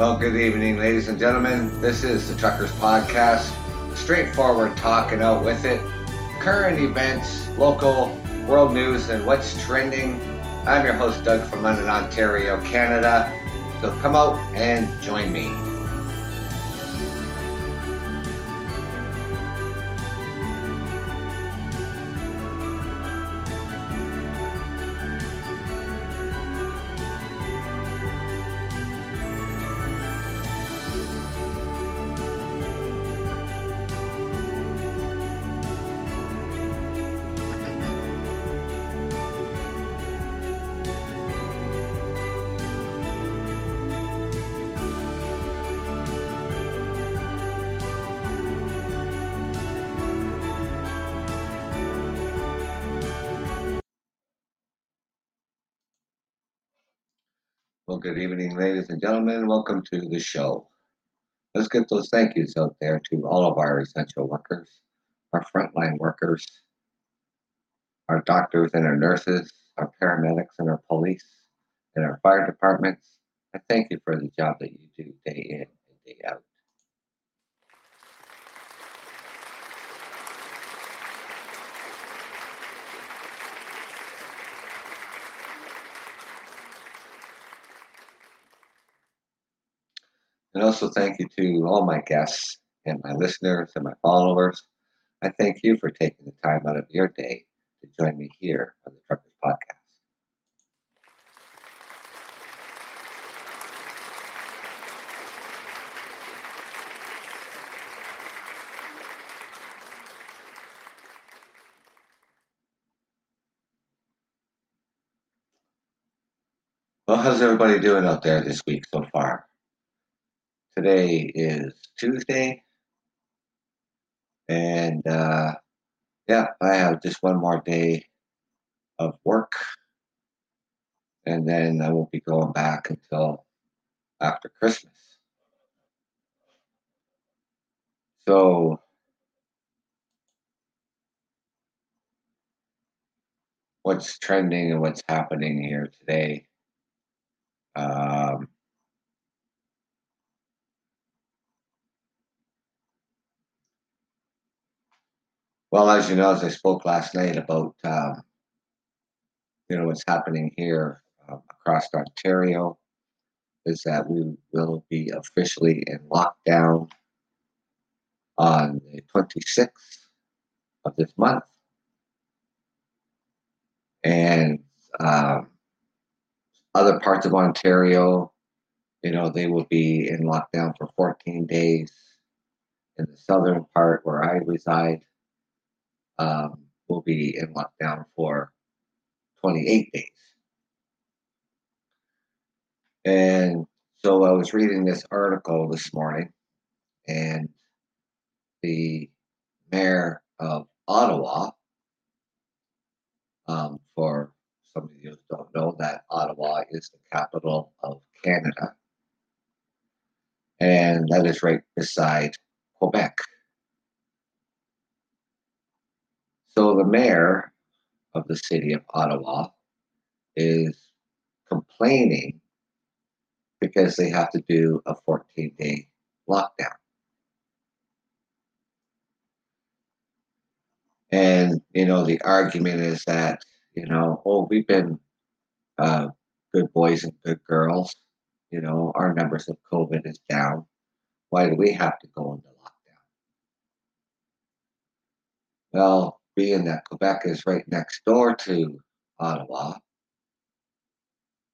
Well, good evening, ladies and gentlemen. This is the Truckers Podcast. Straightforward talking out with it. Current events, local, world news, and what's trending. I'm your host, Doug from London, Ontario, Canada. So come out and join me. Good evening, ladies and gentlemen. Welcome to the show. Let's get those thank yous out there to all of our essential workers, our frontline workers, our doctors and our nurses, our paramedics and our police, and our fire departments. I thank you for the job that you do day in and day out. And also thank you to all my guests and my listeners and my followers. I thank you for taking the time out of your day to join me here on the Truckers Podcast. Well, how's everybody doing out there this week so far? Today is Tuesday, and uh, yeah, I have just one more day of work, and then I won't be going back until after Christmas. So, what's trending and what's happening here today? Um, well, as you know, as I spoke last night about um, you know what's happening here uh, across Ontario, is that we will be officially in lockdown on the 26th of this month, and um, other parts of Ontario, you know, they will be in lockdown for 14 days. In the southern part where I reside, um, will be in lockdown for 28 days. And so I was reading this article this morning, and the mayor of Ottawa, um, for some of you don't know that Ottawa is the capital of Canada, and that is right beside Quebec. So the mayor of the city of Ottawa is complaining because they have to do a 14 day lockdown. And, you know, the argument is that, you know, oh, we've been uh, good boys and good girls. You know, our numbers of COVID is down. Why do we have to go into lockdown? Well, being that Quebec is right next door to Ottawa,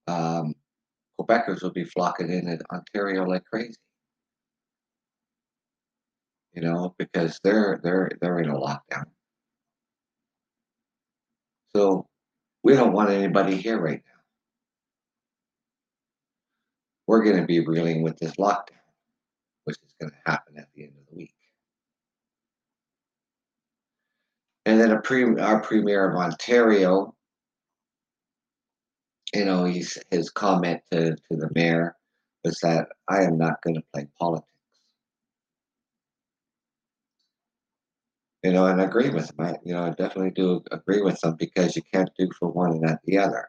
um, Quebecers will be flocking in at Ontario like crazy. You know, because they're they're they're in a lockdown. So we don't want anybody here right now. We're going to be reeling with this lockdown, which is going to happen at the end of the week. And then pre- our premier of Ontario, you know, he's, his comment to, to the mayor was that I am not going to play politics. You know, and I agree with him. I, you know, I definitely do agree with him because you can't do for one and not the other.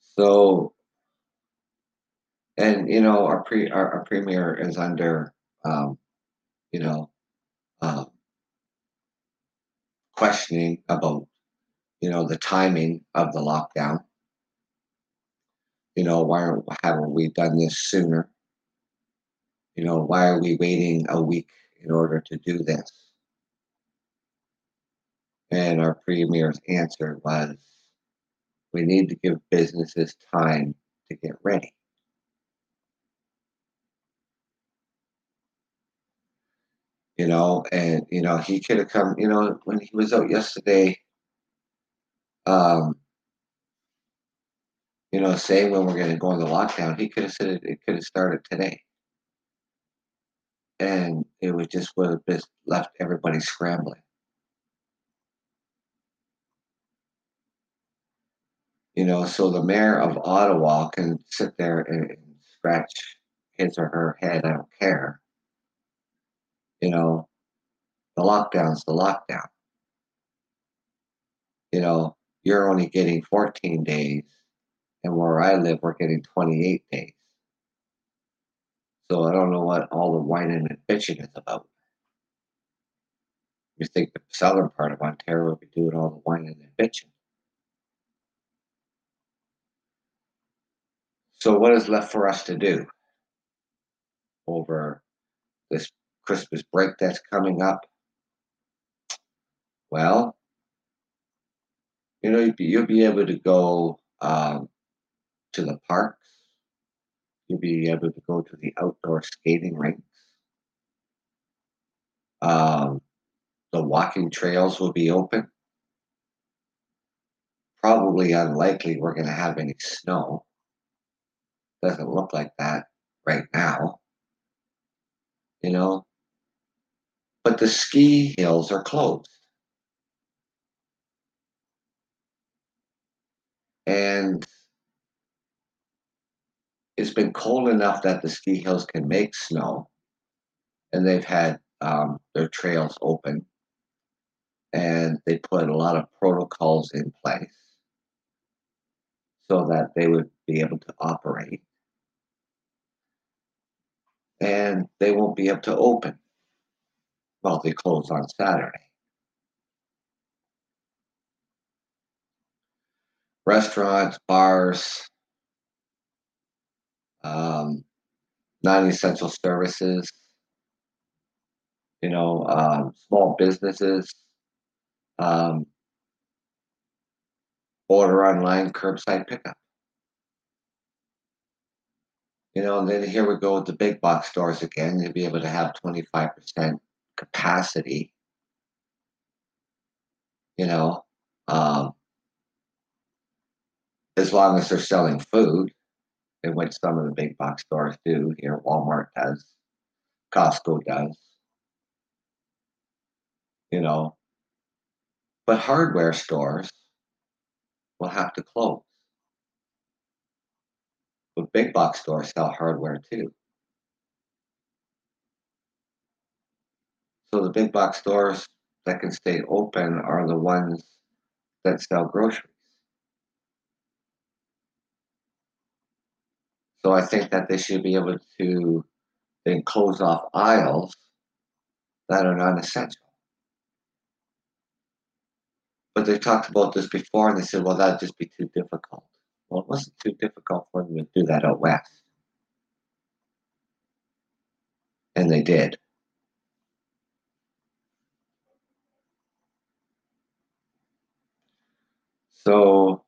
So, and you know, our pre our, our premier is under, um, you know, um, questioning about, you know, the timing of the lockdown. You know, why aren't- haven't we done this sooner? You know, why are we waiting a week in order to do this? And our premier's answer was, we need to give businesses time to get ready. You know, and you know, he could have come, you know, when he was out yesterday, um, you know, saying when we're gonna go into lockdown, he could have said it, it could have started today. And it would just would have just left everybody scrambling. You know, so the mayor of Ottawa can sit there and scratch his or her head, I don't care. You know, the lockdown's the lockdown. You know, you're only getting 14 days, and where I live, we're getting 28 days. So I don't know what all the whining and bitching is about. You think the southern part of Ontario would be doing all the whining and bitching. So what is left for us to do over this Christmas break that's coming up? Well, you know, you'll be, you'll be able to go um, to the parks. You'll be able to go to the outdoor skating rinks. Um, the walking trails will be open. Probably unlikely we're going to have any snow. Doesn't look like that right now. You know, but the ski hills are closed. And it's been cold enough that the ski hills can make snow, and they've had um, their trails open, and they put a lot of protocols in place so that they would be able to operate, and they won't be able to open. Well, they close on Saturday. Restaurants, bars, um, non-essential services, you know, um, small businesses, um, order online, curbside pickup. You know, and then here we go with the big box stores again. You'll be able to have 25% capacity. You know, um, as long as they're selling food, in which some of the big box stores do. Here, Walmart does, Costco does. You know, but hardware stores will have to close. But big box stores sell hardware too. So the big box stores that can stay open are the ones that sell groceries. So I think that they should be able to then close off aisles that are non-essential. But they talked about this before and they said, well, that'd just be too difficult. Well, it wasn't too difficult for them to do that out west. And they did. So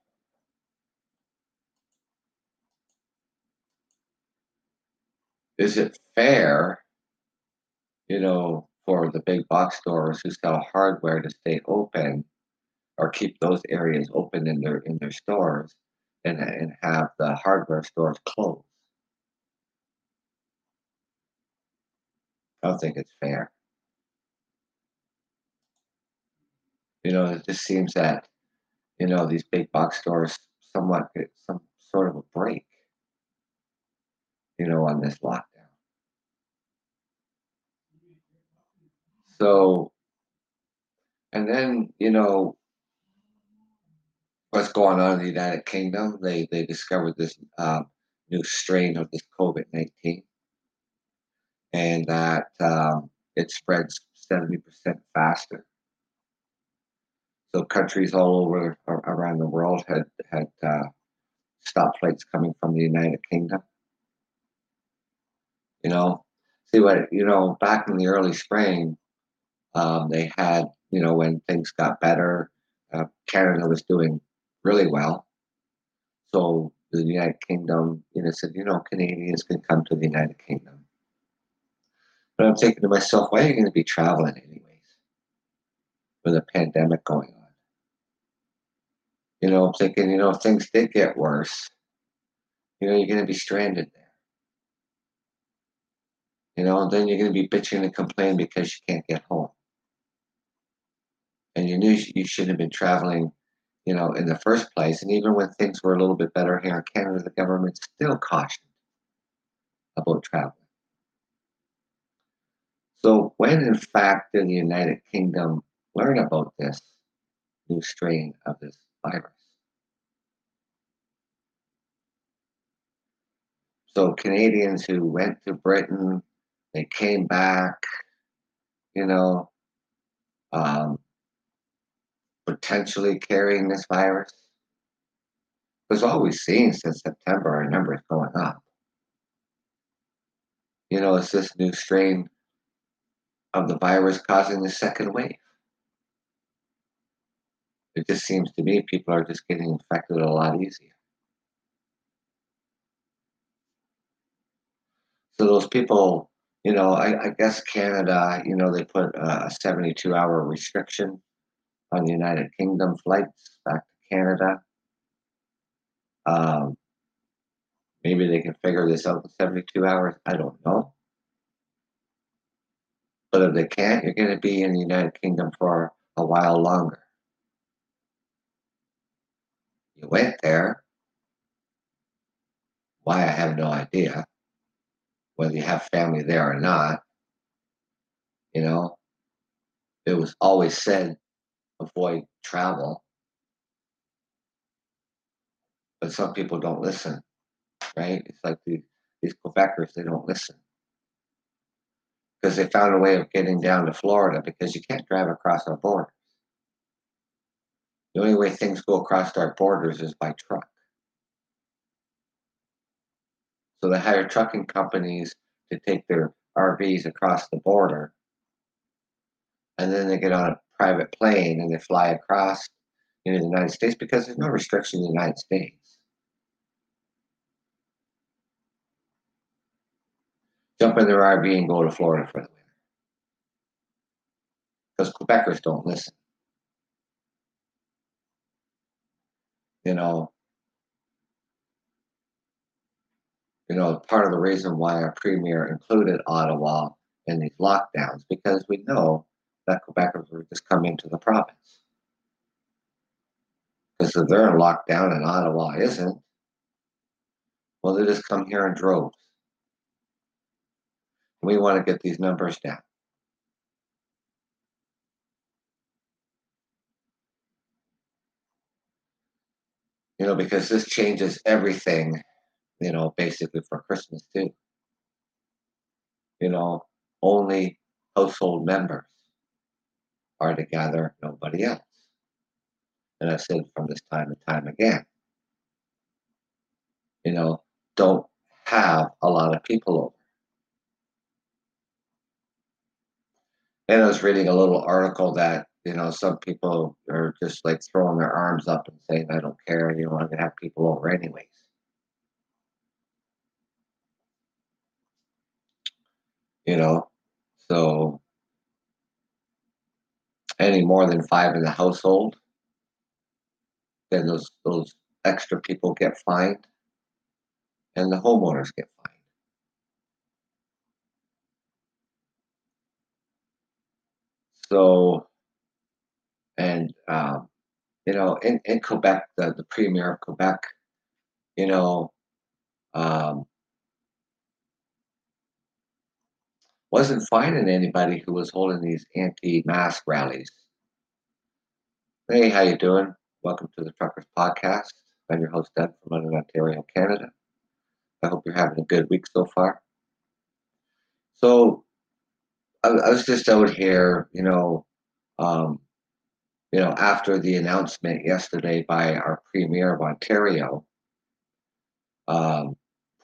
is it fair, you know, for the big box stores who sell hardware to stay open or keep those areas open in their in their stores and, and have the hardware stores closed? I don't think it's fair. You know, it just seems that, you know, these big box stores somewhat some sort of a break, you know, on this lockdown. So, and then, you know, what's going on in the United Kingdom. They they discovered this uh, new strain of this COVID nineteen, and that um, it spreads seventy percent faster. So countries all over around the world had had uh, flights coming from the United Kingdom. You know, see what you know back in the early spring, um, they had you know when things got better, uh, Canada was doing really well. So the United Kingdom, you know, said, you know, Canadians can come to the United Kingdom. But I'm thinking to myself, why are you going to be traveling anyways with a pandemic going on? You know, thinking, you know, if things did get worse, you know, you're going to be stranded there. You know, and then you're going to be bitching and complaining because you can't get home. And you knew you shouldn't have been traveling you know, in the first place. And even when things were a little bit better here in Canada, the government still cautioned about traveling. So, when in fact did the United Kingdom learn about this new strain of this virus? So, Canadians who went to Britain, they came back, you know, um, potentially carrying this virus? Because all we've seen since September our numbers going up. You know, it's this new strain of the virus causing the second wave. It just seems to me people are just getting infected a lot easier. So those people, you know, I, I guess Canada, you know, they put a 72 hour restriction on United Kingdom flights back to Canada. Um, maybe they can figure this out in 72 hours. I don't know. But if they can't, you're going to be in the United Kingdom for a while longer. You went there. Why, I have no idea. Whether you have family there or not. You know, it was always said avoid travel. But some people don't listen, right? It's like the, these Quebecers, they don't listen. Because they found a way of getting down to Florida because you can't drive across our borders. The only way things go across our borders is by truck. So they hire trucking companies to take their RVs across the border. And then they get on a private plane and they fly across into the United States because there's no restriction in the United States. Jump in their RV and go to Florida for the winter. Because Quebecers don't listen. You know, you know, part of the reason why our premier included Ottawa in these lockdowns because we know that Quebecers would just coming to the province. Because if they're in lockdown and Ottawa isn't, well, they just come here in droves. We want to get these numbers down. You know, because this changes everything, you know, basically for Christmas too. You know, only household members are to gather, nobody else. And I've said from this time and time again, you know, don't have a lot of people over. And I was reading a little article that, you know, some people are just like throwing their arms up and saying, I don't care, you know, I'm going to have people over anyways. You know, so any more than five in the household, then those those extra people get fined, and the homeowners get fined. So, and um, you know, in, in Quebec, the, the premier of Quebec, you know, um, wasn't finding anybody who was holding these anti-mask rallies. Hey, how you doing? Welcome to the Truckers Podcast. I'm your host, Doug from London, Ontario, Canada. I hope you're having a good week so far. So, I, I was just out here, you know, um, you know, after the announcement yesterday by our Premier of Ontario, um,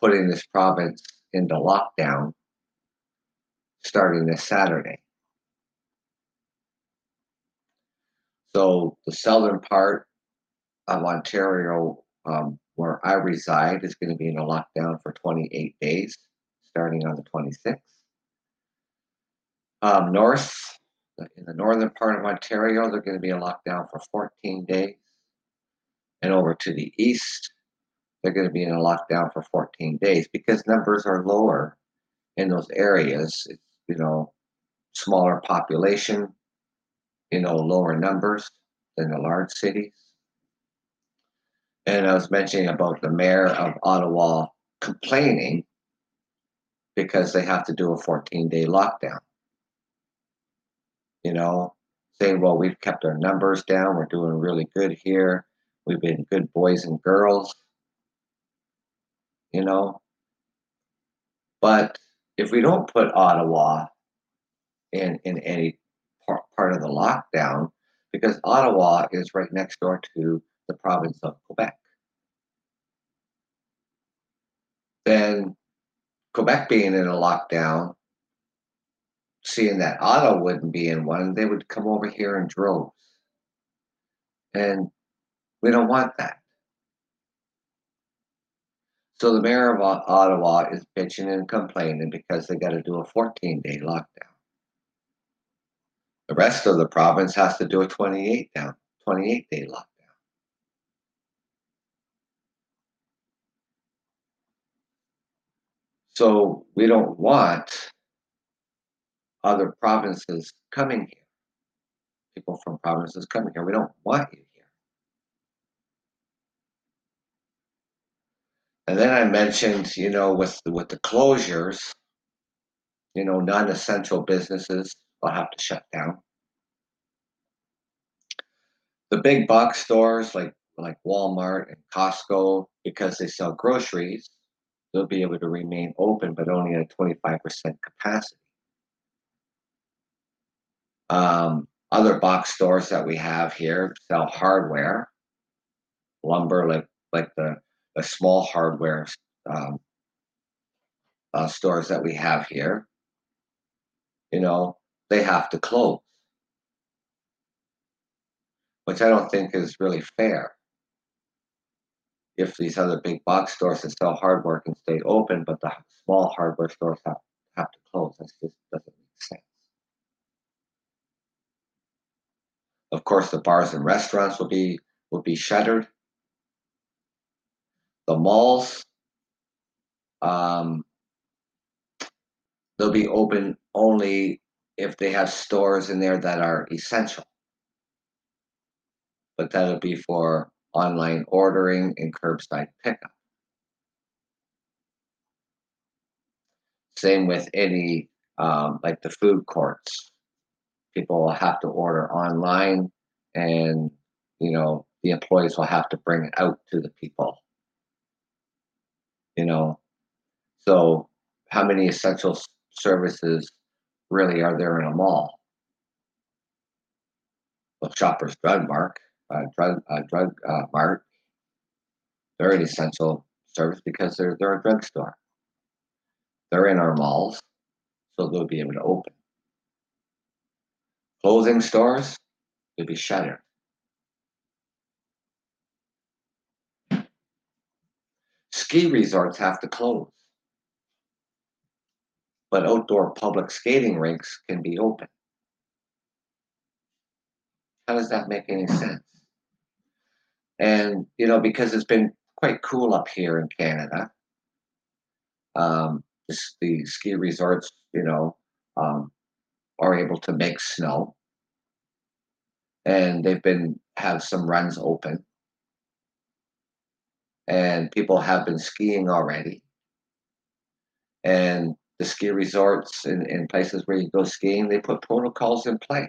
putting this province into lockdown starting this Saturday. So the southern part of Ontario, um, where I reside, is going to be in a lockdown for 28 days, starting on the 26th. Um, north, in the northern part of Ontario, they're going to be in a lockdown for 14 days. And over to the east, they're going to be in a lockdown for 14 days because numbers are lower in those areas. It's, you know, smaller population, you know, lower numbers than the large cities. And I was mentioning about the mayor of Ottawa complaining because they have to do a 14 day lockdown. You know, saying, well, we've kept our numbers down, we're doing really good here, we've been good boys and girls, you know. But if we don't put Ottawa in, in any part, part of the lockdown, because Ottawa is right next door to the province of Quebec. Then Quebec being in a lockdown, seeing that Ottawa wouldn't be in one, they would come over here in droves. And we don't want that. So the mayor of Ottawa is bitching and complaining because they got to do a 14 day lockdown. The rest of the province has to do a 28 down, 28 day lockdown. So we don't want other provinces coming here. People from provinces coming here. We don't want you And then I mentioned, you know, with the, with the closures, you know, non-essential businesses will have to shut down. The big box stores like like Walmart and Costco, because they sell groceries, they'll be able to remain open, but only at a 25% capacity. Um, other box stores that we have here sell hardware, lumber, like like the, the small hardware um, uh, stores that we have here. You know, they have to close, which I don't think is really fair. If these other big box stores that sell hardware can stay open, but the small hardware stores have, have to close, that just doesn't make sense. Of course, the bars and restaurants will be will be shuttered. The malls, um, they'll be open only if they have stores in there that are essential. But that'll be for online ordering and curbside pickup. Same with any, um, like the food courts. People will have to order online and, you know, the employees will have to bring it out to the people. You know, so how many essential services really are there in a mall? Well, Shoppers Drug Mart, uh, drug uh, drug uh, mart, they're an essential service because they're they're a drugstore. They're in our malls, so they'll be able to open. Clothing stores, they'll be shuttered. Ski resorts have to close but outdoor public skating rinks can be open. How does that make any sense? And, you know, because it's been quite cool up here in Canada, um, the, the ski resorts, you know, um, are able to make snow. And they've been, have some runs open. And people have been skiing already. And the ski resorts and, and places where you go skiing, they put protocols in place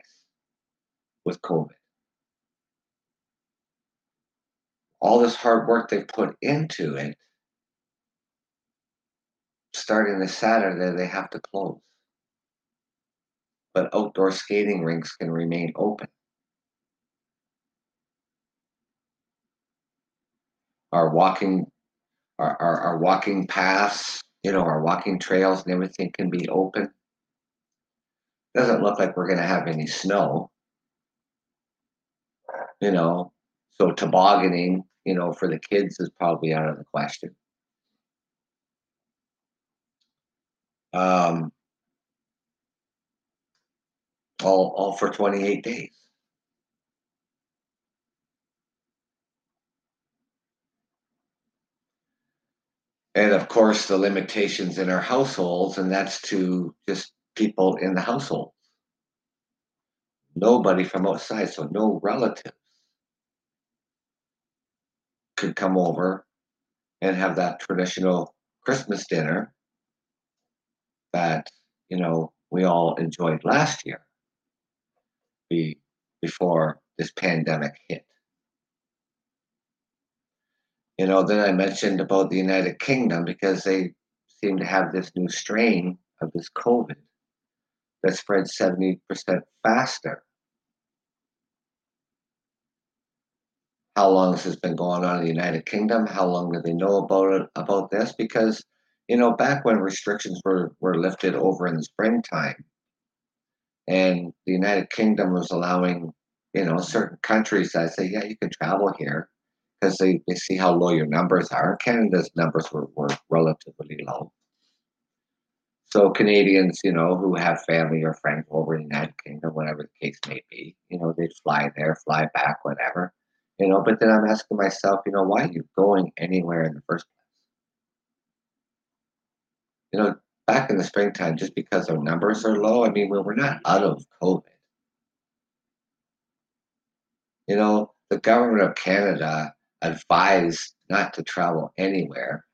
with COVID. all this hard work they put into it, starting this Saturday, they have to close. But outdoor skating rinks can remain open. Our walking, our, our, our walking paths, you know, our walking trails and everything can be open. Doesn't look like we're going to have any snow. You know, so tobogganing, you know, for the kids is probably out of the question. Um, all, all for 28 days. And of course, the limitations in our households, and that's to just people in the household. Nobody from outside, so no relatives could come over and have that traditional Christmas dinner that, you know, we all enjoyed last year be, before this pandemic hit. You know, then I mentioned about the United Kingdom because they seem to have this new strain of this COVID that spreads 70% faster. How long has this has been going on in the United Kingdom? How long do they know about it about this? Because you know, back when restrictions were, were lifted over in the springtime, and the United Kingdom was allowing, you know, certain countries that say, yeah, you can travel here because they, they see how low your numbers are. Canada's numbers were, were relatively low. So Canadians, you know, who have family or friends over in the United Kingdom, whatever the case may be, you know, they'd fly there, fly back, whatever. You know, but then I'm asking myself, you know, why are you going anywhere in the first place? You know, back in the springtime, just because our numbers are low, I mean, we're not out of COVID. You know, the government of Canada advised not to travel anywhere.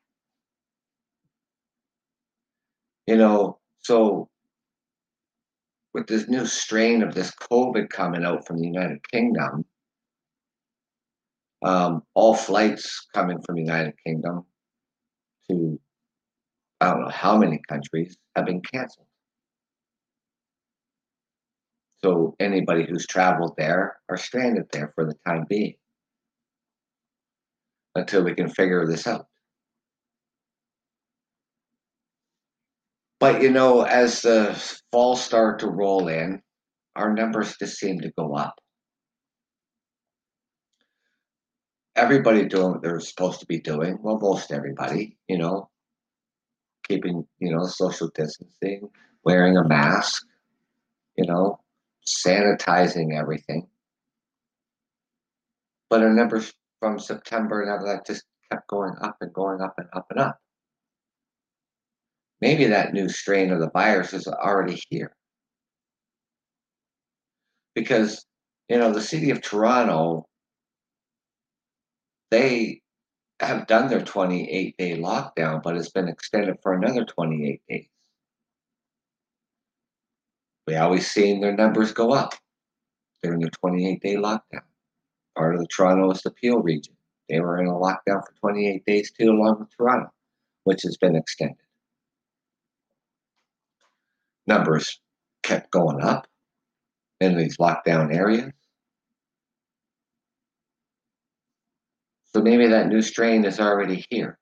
You know, so with this new strain of this COVID coming out from the United Kingdom, um, all flights coming from the United Kingdom to I don't know how many countries have been canceled. So anybody who's traveled there are stranded there for the time being until we can figure this out. But you know, as the fall start to roll in, our numbers just seem to go up. Everybody doing what they're supposed to be doing. Well, most everybody, you know, keeping, you know, social distancing, wearing a mask, you know, sanitizing everything. But our numbers from September and that just kept going up and going up and up and up. Maybe that new strain of the virus is already here. Because, you know, the city of Toronto, they have done their 28 day lockdown, but it's been extended for another 28 days. We always seen their numbers go up during the 28 day lockdown. Part of the Toronto East Peel region. They were in a lockdown for 28 days too, along with Toronto, which has been extended. Numbers kept going up in these lockdown areas. So maybe that new strain is already here.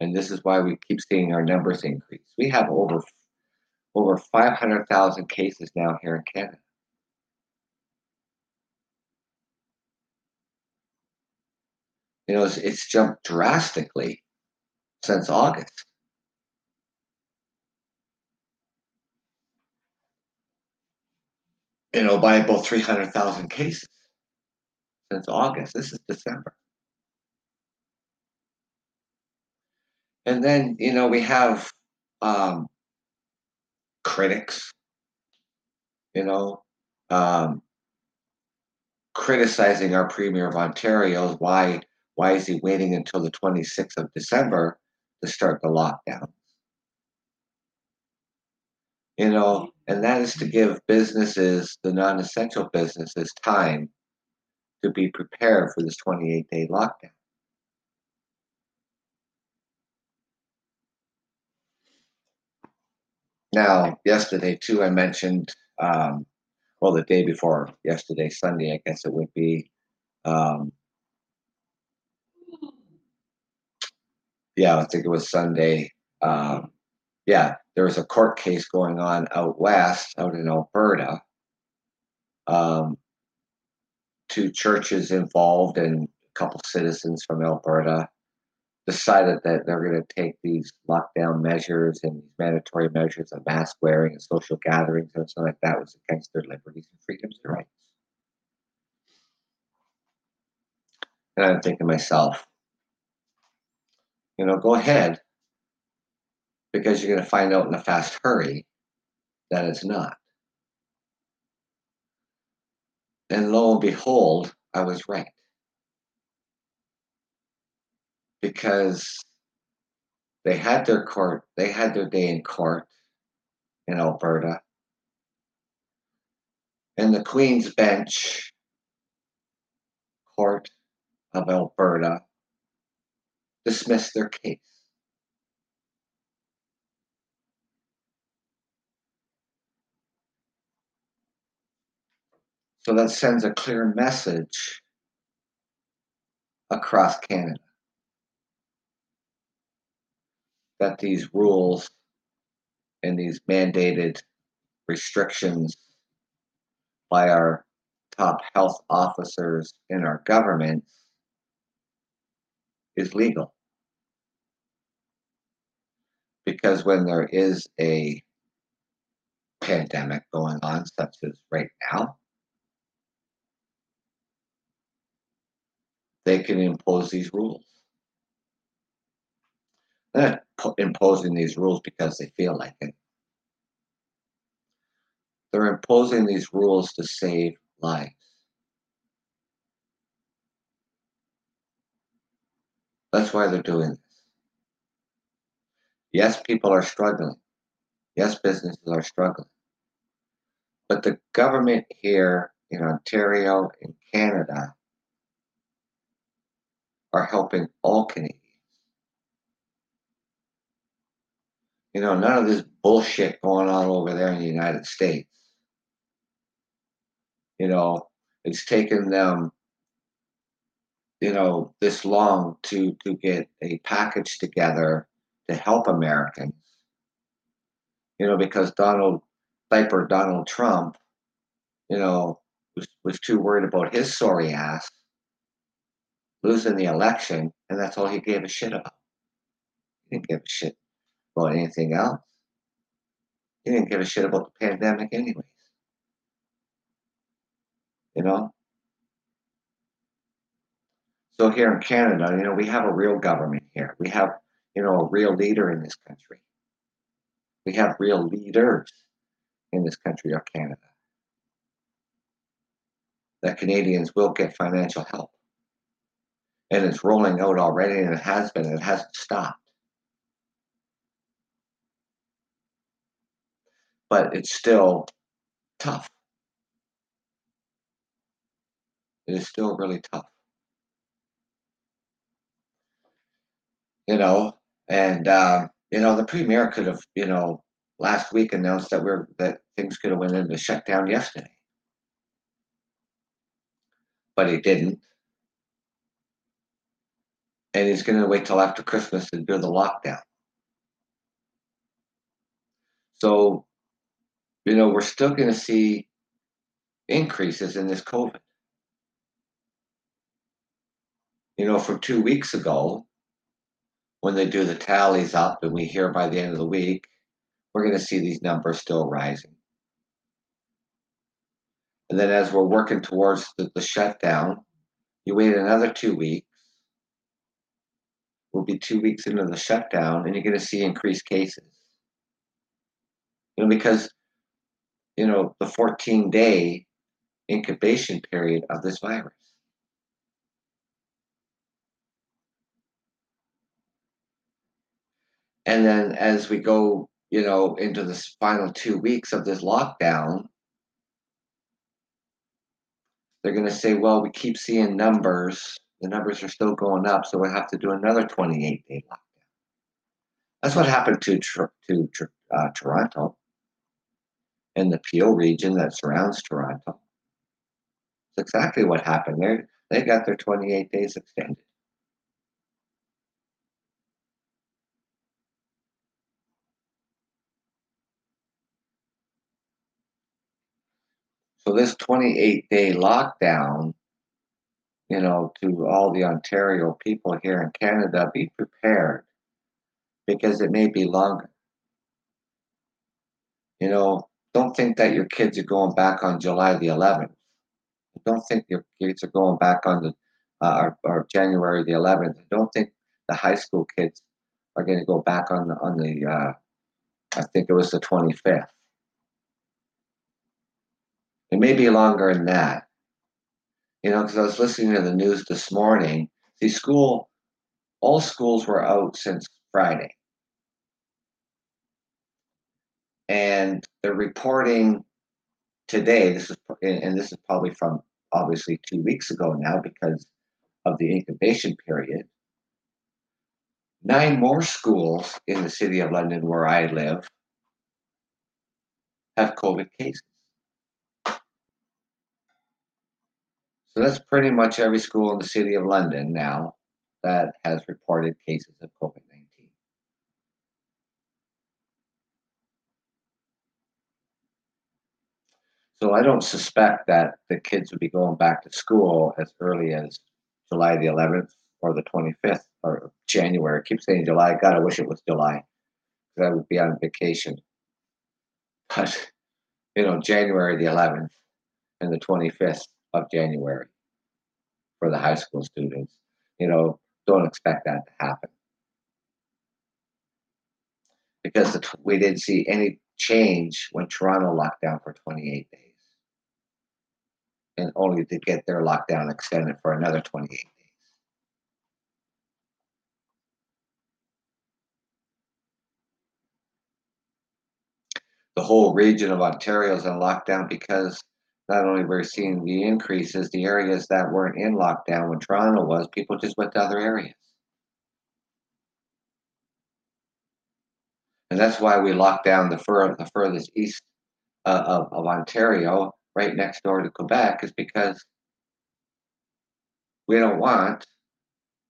And this is why we keep seeing our numbers increase. We have over over 500,000 cases now here in Canada. You know, it's, it's jumped drastically since August. You know, by about 300,000 cases since August. This is December. And then, you know, we have um, critics, you know, um, criticizing our Premier of Ontario. Why, why is he waiting until the 26th of December to start the lockdown? You know, and that is to give businesses, the non essential businesses, time to be prepared for this 28 day lockdown. Now, yesterday too, I mentioned, um, well, the day before yesterday, Sunday, I guess it would be. Um, yeah, I think it was Sunday. Um, yeah, there was a court case going on out west, out in Alberta. Um, two churches involved and a couple citizens from Alberta decided that they're going to take these lockdown measures and these mandatory measures of mask wearing and social gatherings and stuff like that was against their liberties and freedoms and rights. And I'm thinking myself, you know, go ahead because you're going to find out in a fast hurry that it's not. And lo and behold, I was right because they had their court, they had their day in court in Alberta. And the Queen's Bench Court of Alberta dismissed their case. So that sends a clear message across Canada. that these rules and these mandated restrictions by our top health officers in our government is legal. Because when there is a pandemic going on, such as right now, they can impose these rules. They're not imposing these rules because they feel like it. They're imposing these rules to save lives. That's why they're doing this. Yes, people are struggling. Yes, businesses are struggling. But the government here in Ontario and Canada are helping all Canadians. You know, none of this bullshit going on over there in the United States. You know, it's taken them, you know, this long to to get a package together to help Americans. You know, because Donald diaper Donald Trump, you know, was, was too worried about his sorry ass losing the election, and that's all he gave a shit about. He didn't give a shit about anything else. He didn't give a shit about the pandemic, anyways. You know? So here in Canada, you know, we have a real government here. We have, you know, a real leader in this country. We have real leaders in this country of Canada. That Canadians will get financial help. And it's rolling out already, and it has been, and it hasn't stopped. but it's still tough. It is still really tough. You know, and uh, you know the premier could have, you know, last week announced that we're that things could have went into shutdown yesterday, but he didn't, and he's going to wait till after Christmas to do the lockdown. So you know, we're still going to see increases in this COVID. You know, from two weeks ago, when they do the tallies up and we hear by the end of the week, we're going to see these numbers still rising. And then as we're working towards the, the shutdown, you wait another two weeks. We'll be two weeks into the shutdown, and you're going to see increased cases. You know, because you know, the 14 day incubation period of this virus. And then as we go, you know, into the final two weeks of this lockdown, they're going to say, well, we keep seeing numbers. The numbers are still going up, so we'll have to do another 28 day lockdown. That's what happened to, to uh, Toronto and the Peel region that surrounds Toronto. It's exactly what happened. They they got their 28 days extended. So this 28 day lockdown, you know, to all the Ontario people here in Canada, be prepared because it may be longer. You know, don't think that your kids are going back on July the 11th. Don't think your kids are going back on the uh, or, or, January the 11th. don't think the high school kids are going to go back on the on the. Uh, I think it was the 25th. It may be longer than that. You know, because I was listening to the news this morning. See, school, all schools were out since Friday. And they're reporting today, this is, and this is probably from obviously two weeks ago now because of the incubation period. Nine more schools in the city of London, where I live, have COVID cases. So that's pretty much every school in the city of London now that has reported cases of COVID 19. So I don't suspect that the kids would be going back to school as early as July the 11th or the 25th or January. I keep saying July. God, I wish it was July because I would be on vacation. But, you know, January the 11th and the 25th of January for the high school students. You know, don't expect that to happen. Because the, we didn't see any change when Toronto locked down for 28 days. And only to get their lockdown extended for another 28 days. The whole region of Ontario is in lockdown because not only we're seeing the increases, the areas that weren't in lockdown when Toronto was, people just went to other areas. And that's why we locked down the, fur, the furthest east uh, of, of Ontario, right next door to Quebec, is because we don't want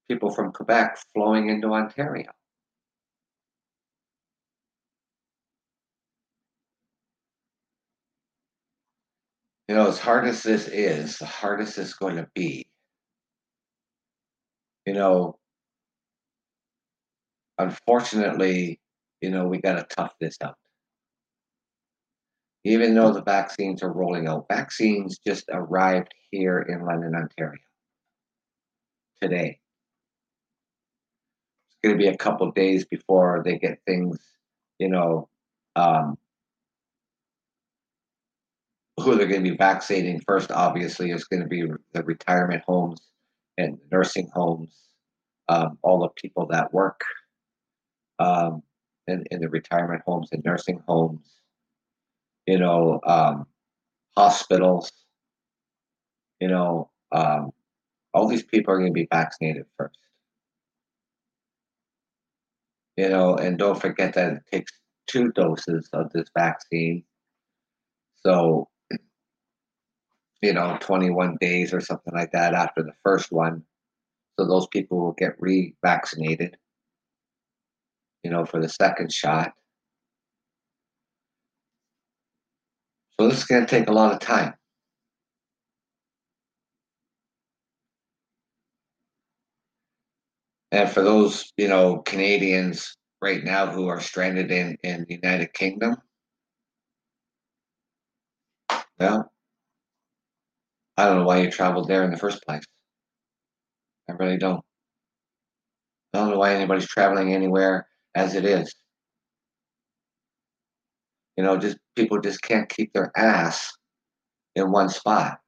people from Quebec flowing into Ontario. You know, as hard as this is, the hardest it's going to be. You know, unfortunately, you know, we got to tough this out. Even though the vaccines are rolling out, vaccines just arrived here in London, Ontario today. It's going to be a couple days before they get things, you know, um, who they're going to be vaccinating first, obviously, is going to be the retirement homes and nursing homes, um, all the people that work um, in, in the retirement homes and nursing homes, you know, um, hospitals, you know, um, all these people are going to be vaccinated first. You know, and don't forget that it takes two doses of this vaccine. So you know, 21 days or something like that after the first one. So those people will get re-vaccinated, you know, for the second shot. So this is going to take a lot of time. And for those, you know, Canadians right now who are stranded in, in the United Kingdom, well, I don't know why you traveled there in the first place. I really don't. I don't know why anybody's traveling anywhere as it is. You know, just people just can't keep their ass in one spot.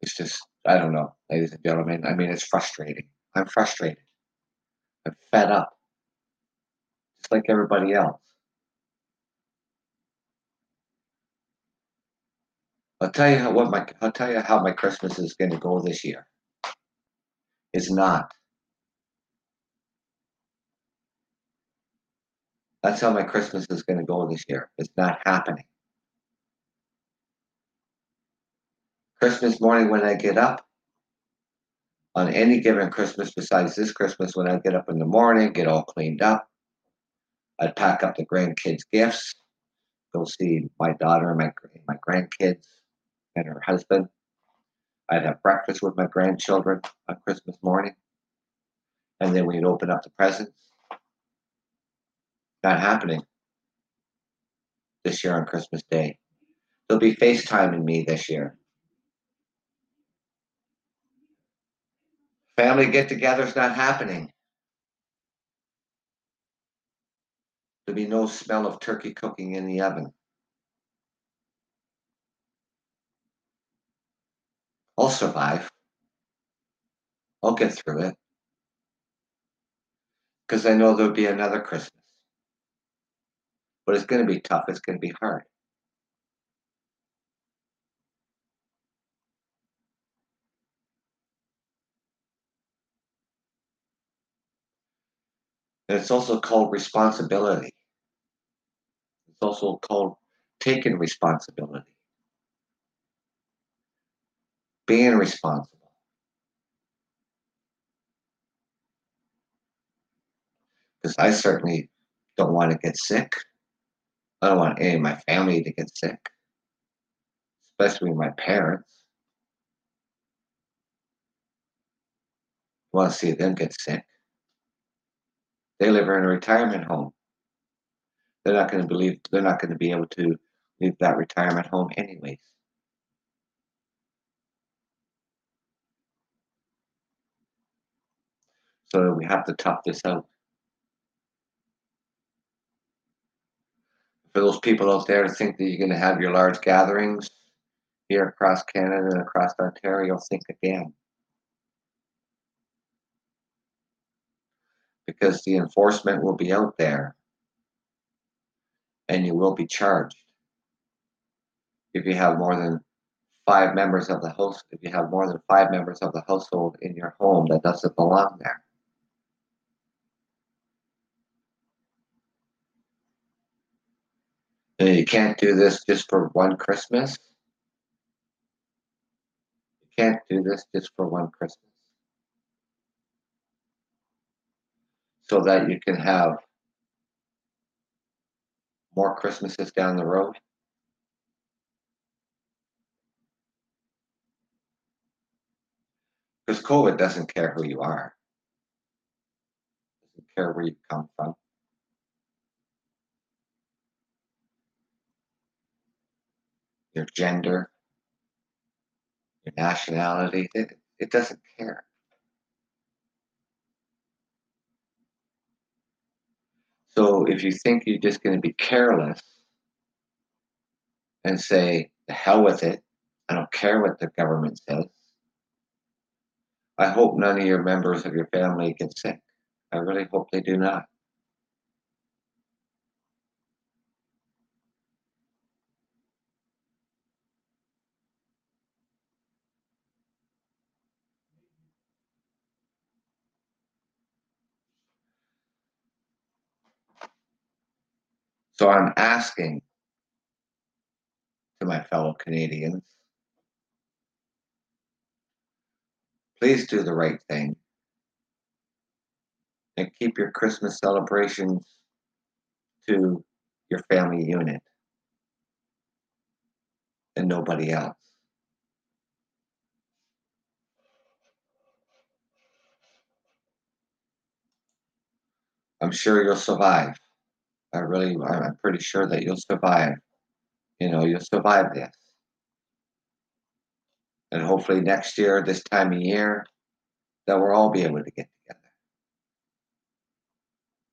It's just I don't know, ladies and gentlemen. I mean, it's frustrating. I'm frustrated. I'm fed up, just like everybody else. I'll tell you how, what my I'll tell you how my Christmas is going to go this year. It's not. That's how my Christmas is going to go this year. It's not happening. Christmas morning when I get up, on any given Christmas besides this Christmas, when I get up in the morning, get all cleaned up, I'd pack up the grandkids' gifts, go see my daughter and my, my grandkids and her husband. I'd have breakfast with my grandchildren on Christmas morning, and then we'd open up the presents. Not happening this year on Christmas Day. They'll be FaceTiming me this year. Family get together's not happening. There'll be no smell of turkey cooking in the oven. I'll survive. I'll get through it. Because I know there'll be another Christmas. But it's going to be tough. It's going to be hard. And it's also called responsibility. It's also called taking responsibility. Being responsible. Because I certainly don't want to get sick. I don't want any of my family to get sick, especially my parents. I want to see them get sick. They live in a retirement home. They're not going to believe they're not going to be able to leave that retirement home anyways. So we have to tough this out. For those people out there to think that you're going to have your large gatherings here across Canada and across Ontario, think again. Because the enforcement will be out there. And you will be charged. If you have more than five members of the host if you have more than five members of the household in your home that doesn't belong there. And you can't do this just for one christmas. You can't do this just for one christmas so that you can have more christmases down the road Because COVID doesn't care who you are. Doesn't care where you come from. Your gender, your nationality, it, it doesn't care. So if you think you're just going to be careless and say, the hell with it, I don't care what the government says, I hope none of your members of your family get sick. I really hope they do not. So I'm asking to my fellow Canadians please do the right thing and keep your Christmas celebrations to your family unit and nobody else. I'm sure you'll survive. I really, I'm pretty sure that you'll survive. You know, you'll survive this. And hopefully next year, this time of year, that we'll all be able to get together.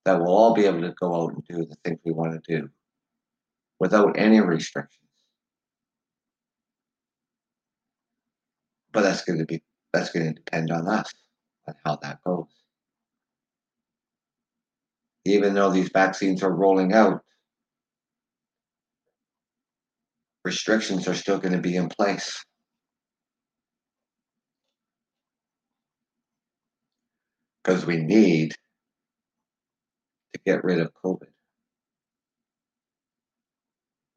That we'll all be able to go out and do the things we want to do without any restrictions. But that's going to be that's going to depend on us on how that goes. Even though these vaccines are rolling out, restrictions are still going to be in place. Because we need to get rid of COVID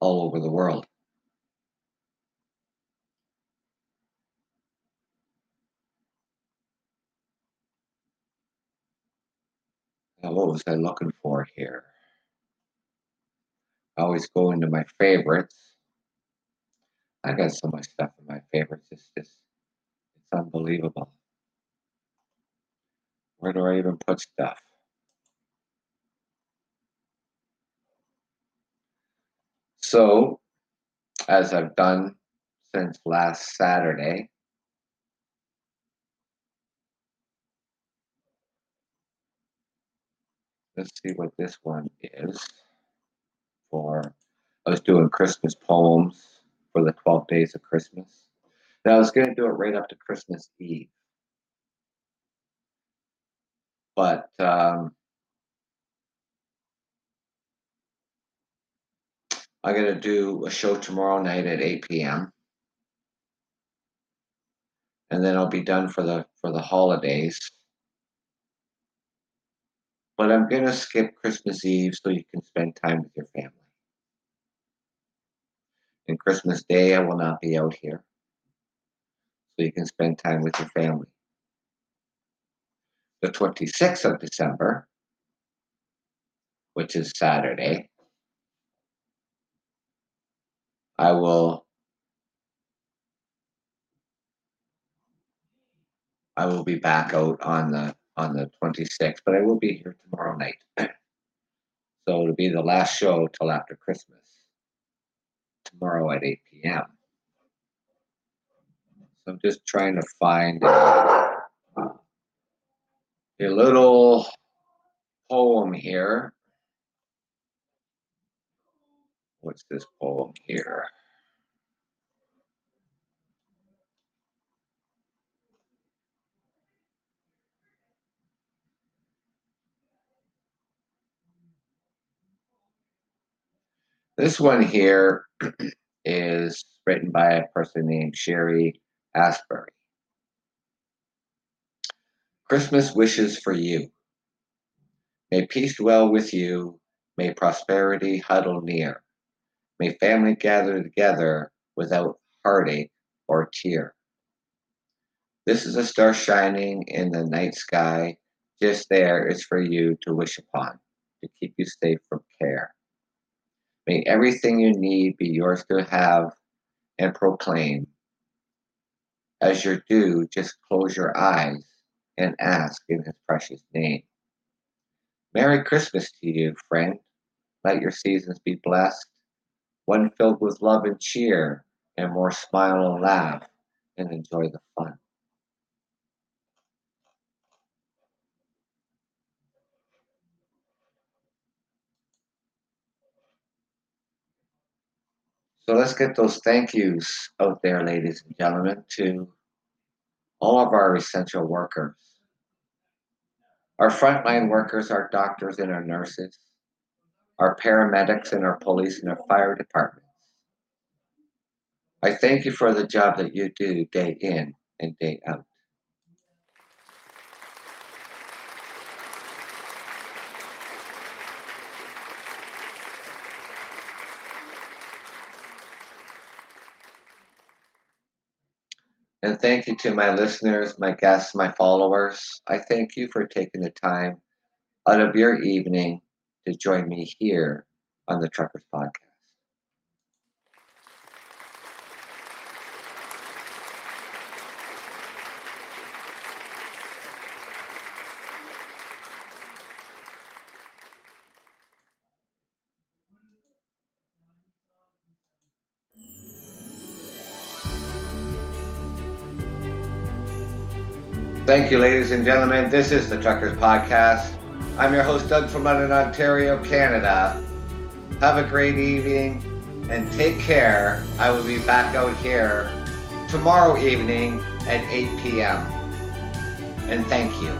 all over the world. Was I looking for here? I always go into my favorites. I got so much stuff in my favorites. It's just, it's unbelievable. Where do I even put stuff? So, as I've done since last Saturday, let's see what this one is for I was doing Christmas poems for the 12 days of Christmas. And I was going to do it right up to Christmas Eve. But um, I'm going to do a show tomorrow night at 8 p.m. And then I'll be done for the for the holidays but I'm going to skip Christmas Eve so you can spend time with your family. And Christmas Day, I will not be out here so you can spend time with your family. The 26th of December, which is Saturday, I will I will be back out on the on the 26th, but I will be here tomorrow night. so it'll be the last show till after Christmas, tomorrow at 8 p.m. So I'm just trying to find a, a little poem here. What's this poem here? This one here is written by a person named Sherry Asbury. Christmas wishes for you. May peace dwell with you. May prosperity huddle near. May family gather together without heartache or tear. This is a star shining in the night sky. Just there is for you to wish upon, to keep you safe from care. May everything you need be yours to have and proclaim. As your due, just close your eyes and ask in his precious name. Merry Christmas to you, friend. Let your seasons be blessed, one filled with love and cheer, and more smile and laugh and enjoy the fun. So let's get those thank yous out there, ladies and gentlemen, to all of our essential workers. Our frontline workers, our doctors and our nurses, our paramedics and our police and our fire departments. I thank you for the job that you do day in and day out. And thank you to my listeners, my guests, my followers. I thank you for taking the time out of your evening to join me here on the Truckers Podcast. Thank you, ladies and gentlemen. This is the Truckers Podcast. I'm your host, Doug from London, Ontario, Canada. Have a great evening and take care. I will be back out here tomorrow evening at 8 p.m. And thank you.